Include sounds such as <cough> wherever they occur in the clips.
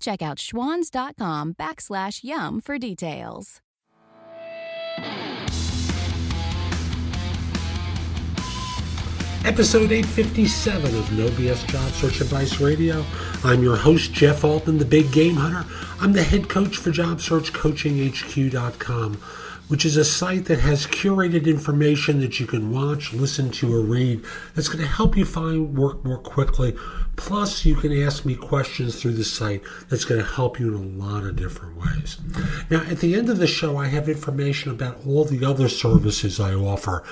Check out schwans.com backslash YUM for details. Episode 857 of No BS Job Search Advice Radio. I'm your host, Jeff Altman, the Big Game Hunter. I'm the head coach for JobSearchCoachingHQ.com, which is a site that has curated information that you can watch, listen to, or read that's going to help you find work more quickly. Plus, you can ask me questions through the site that's going to help you in a lot of different ways. Now, at the end of the show, I have information about all the other services I offer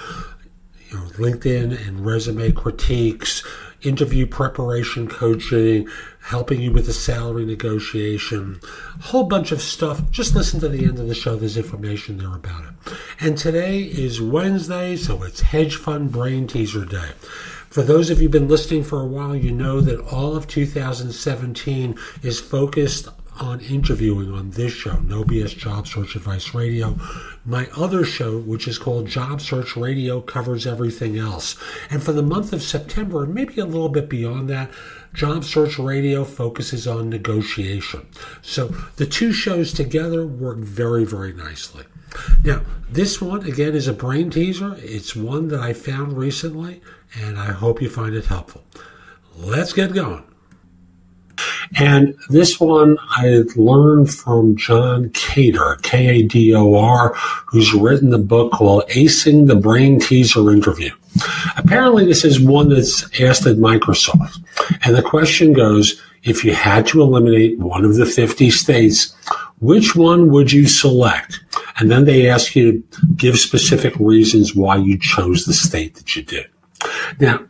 LinkedIn and resume critiques, interview preparation coaching, helping you with the salary negotiation, whole bunch of stuff. Just listen to the end of the show. There's information there about it. And today is Wednesday, so it's Hedge Fund Brain Teaser Day. For those of you who've been listening for a while, you know that all of 2017 is focused on interviewing on this show, No BS Job Search Advice Radio. My other show, which is called Job Search Radio, covers everything else. And for the month of September, maybe a little bit beyond that, Job Search Radio focuses on negotiation. So the two shows together work very, very nicely. Now, this one, again, is a brain teaser. It's one that I found recently, and I hope you find it helpful. Let's get going. And this one I learned from John Kador, K A D O R, who's written the book called Acing the Brain Teaser Interview. Apparently, this is one that's asked at Microsoft. And the question goes if you had to eliminate one of the 50 states, which one would you select? And then they ask you to give specific reasons why you chose the state that you did. Now,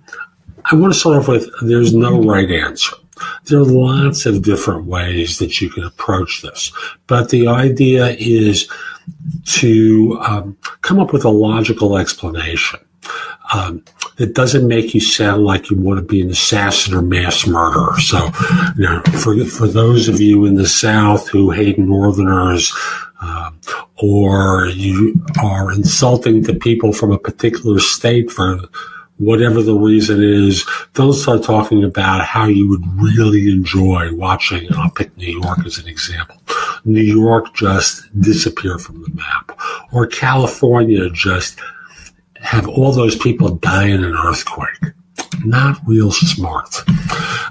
I want to start off with there's no right answer. There are lots of different ways that you can approach this, but the idea is to um, come up with a logical explanation. Um, that doesn't make you sound like you want to be an assassin or mass murderer. So, you know, for for those of you in the South who hate Northerners, uh, or you are insulting to people from a particular state for whatever the reason is, don't start talking about how you would really enjoy watching, and I'll pick New York as an example. New York just disappear from the map, or California just have all those people die in an earthquake. Not real smart.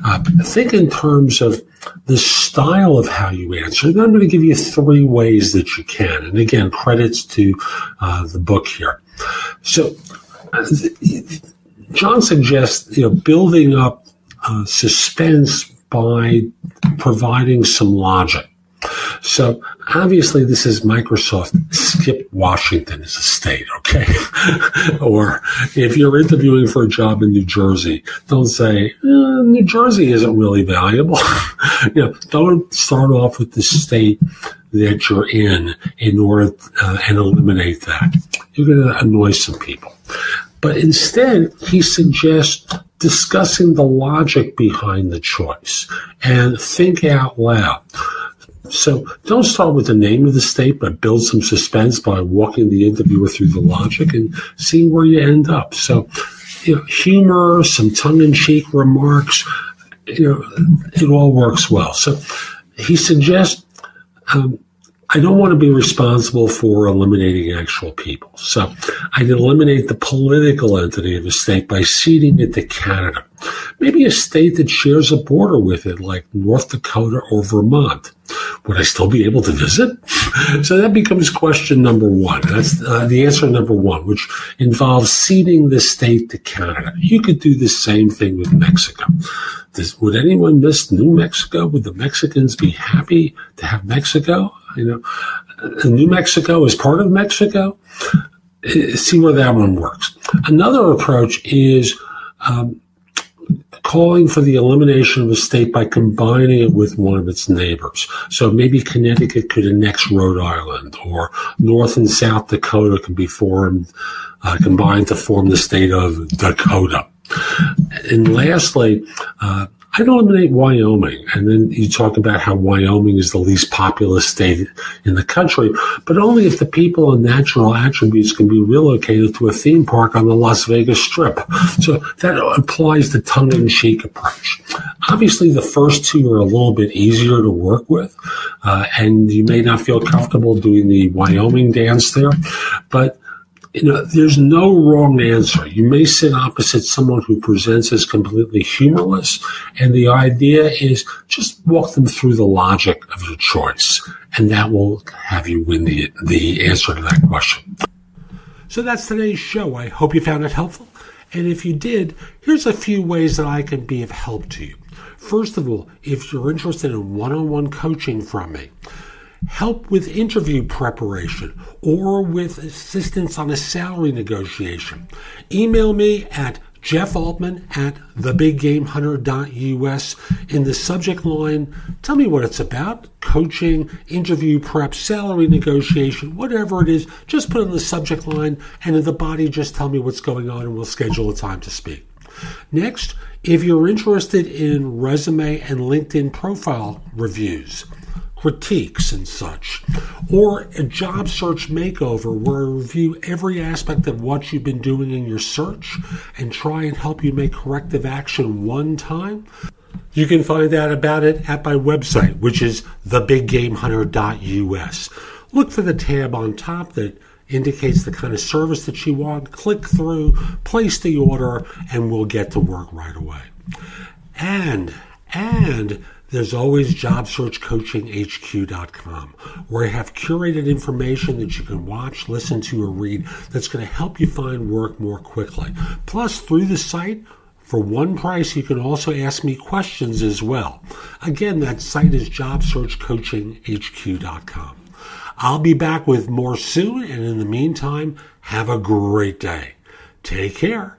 Uh, think in terms of the style of how you answer. And I'm going to give you three ways that you can. And again, credits to uh, the book here. So, uh, John suggests you know building up uh, suspense by providing some logic. So obviously, this is Microsoft. Skip Washington as a state, okay? <laughs> or if you're interviewing for a job in New Jersey, don't say eh, New Jersey isn't really valuable. <laughs> you know, don't start off with the state that you're in in order uh, and eliminate that. You're going to annoy some people. But instead, he suggests discussing the logic behind the choice and think out loud. So don't start with the name of the state, but build some suspense by walking the interviewer through the logic and seeing where you end up. So, you know, humor, some tongue-in-cheek remarks, you know, it all works well. So he suggests um, I don't want to be responsible for eliminating actual people. So I'd eliminate the political entity of a state by ceding it to Canada. Maybe a state that shares a border with it, like North Dakota or Vermont. Would I still be able to visit? <laughs> so that becomes question number one. That's uh, the answer number one, which involves ceding the state to Canada. You could do the same thing with Mexico. Does, would anyone miss New Mexico? Would the Mexicans be happy to have Mexico? You know, uh, New Mexico is part of Mexico. Uh, see where that one works. Another approach is um, calling for the elimination of a state by combining it with one of its neighbors. So maybe Connecticut could annex Rhode Island, or North and South Dakota could be formed, uh, combined to form the state of Dakota. And lastly, uh, I'd eliminate Wyoming. And then you talk about how Wyoming is the least populous state in the country, but only if the people and natural attributes can be relocated to a theme park on the Las Vegas Strip. So that applies the tongue in cheek approach. Obviously, the first two are a little bit easier to work with, uh, and you may not feel comfortable doing the Wyoming dance there, but you know, there's no wrong answer. You may sit opposite someone who presents as completely humorless, and the idea is just walk them through the logic of your choice, and that will have you win the, the answer to that question. So that's today's show. I hope you found it helpful. And if you did, here's a few ways that I can be of help to you. First of all, if you're interested in one on one coaching from me, help with interview preparation, or with assistance on a salary negotiation, email me at Jeff Altman at thebiggamehunter.us. In the subject line, tell me what it's about coaching, interview prep, salary negotiation, whatever it is. Just put in the subject line, and in the body, just tell me what's going on, and we'll schedule a time to speak. Next, if you're interested in resume and LinkedIn profile reviews, critiques and such, or a job search makeover where I review every aspect of what you've been doing in your search and try and help you make corrective action one time. You can find out about it at my website, which is thebiggamehunter.us. Look for the tab on top that indicates the kind of service that you want. Click through, place the order, and we'll get to work right away. And, and there's always jobsearchcoachinghq.com, where I have curated information that you can watch, listen to, or read that's going to help you find work more quickly. Plus, through the site, for one price, you can also ask me questions as well. Again, that site is jobsearchcoachinghq.com. I'll be back with more soon, and in the meantime, have a great day. Take care.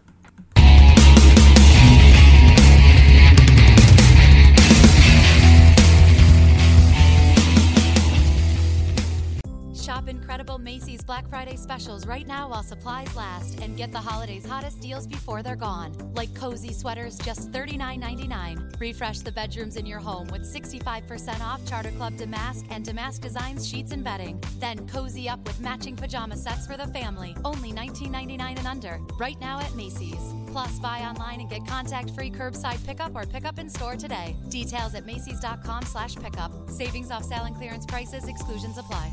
Incredible Macy's Black Friday specials right now while supplies last and get the holidays' hottest deals before they're gone. Like cozy sweaters, just $39.99. Refresh the bedrooms in your home with 65% off Charter Club Damask and Damask Designs sheets and bedding. Then cozy up with matching pajama sets for the family, only $19.99 and under, right now at Macy's. Plus, buy online and get contact-free curbside pickup or pickup in store today. Details at macys.com slash pickup. Savings off sale and clearance prices, exclusions apply.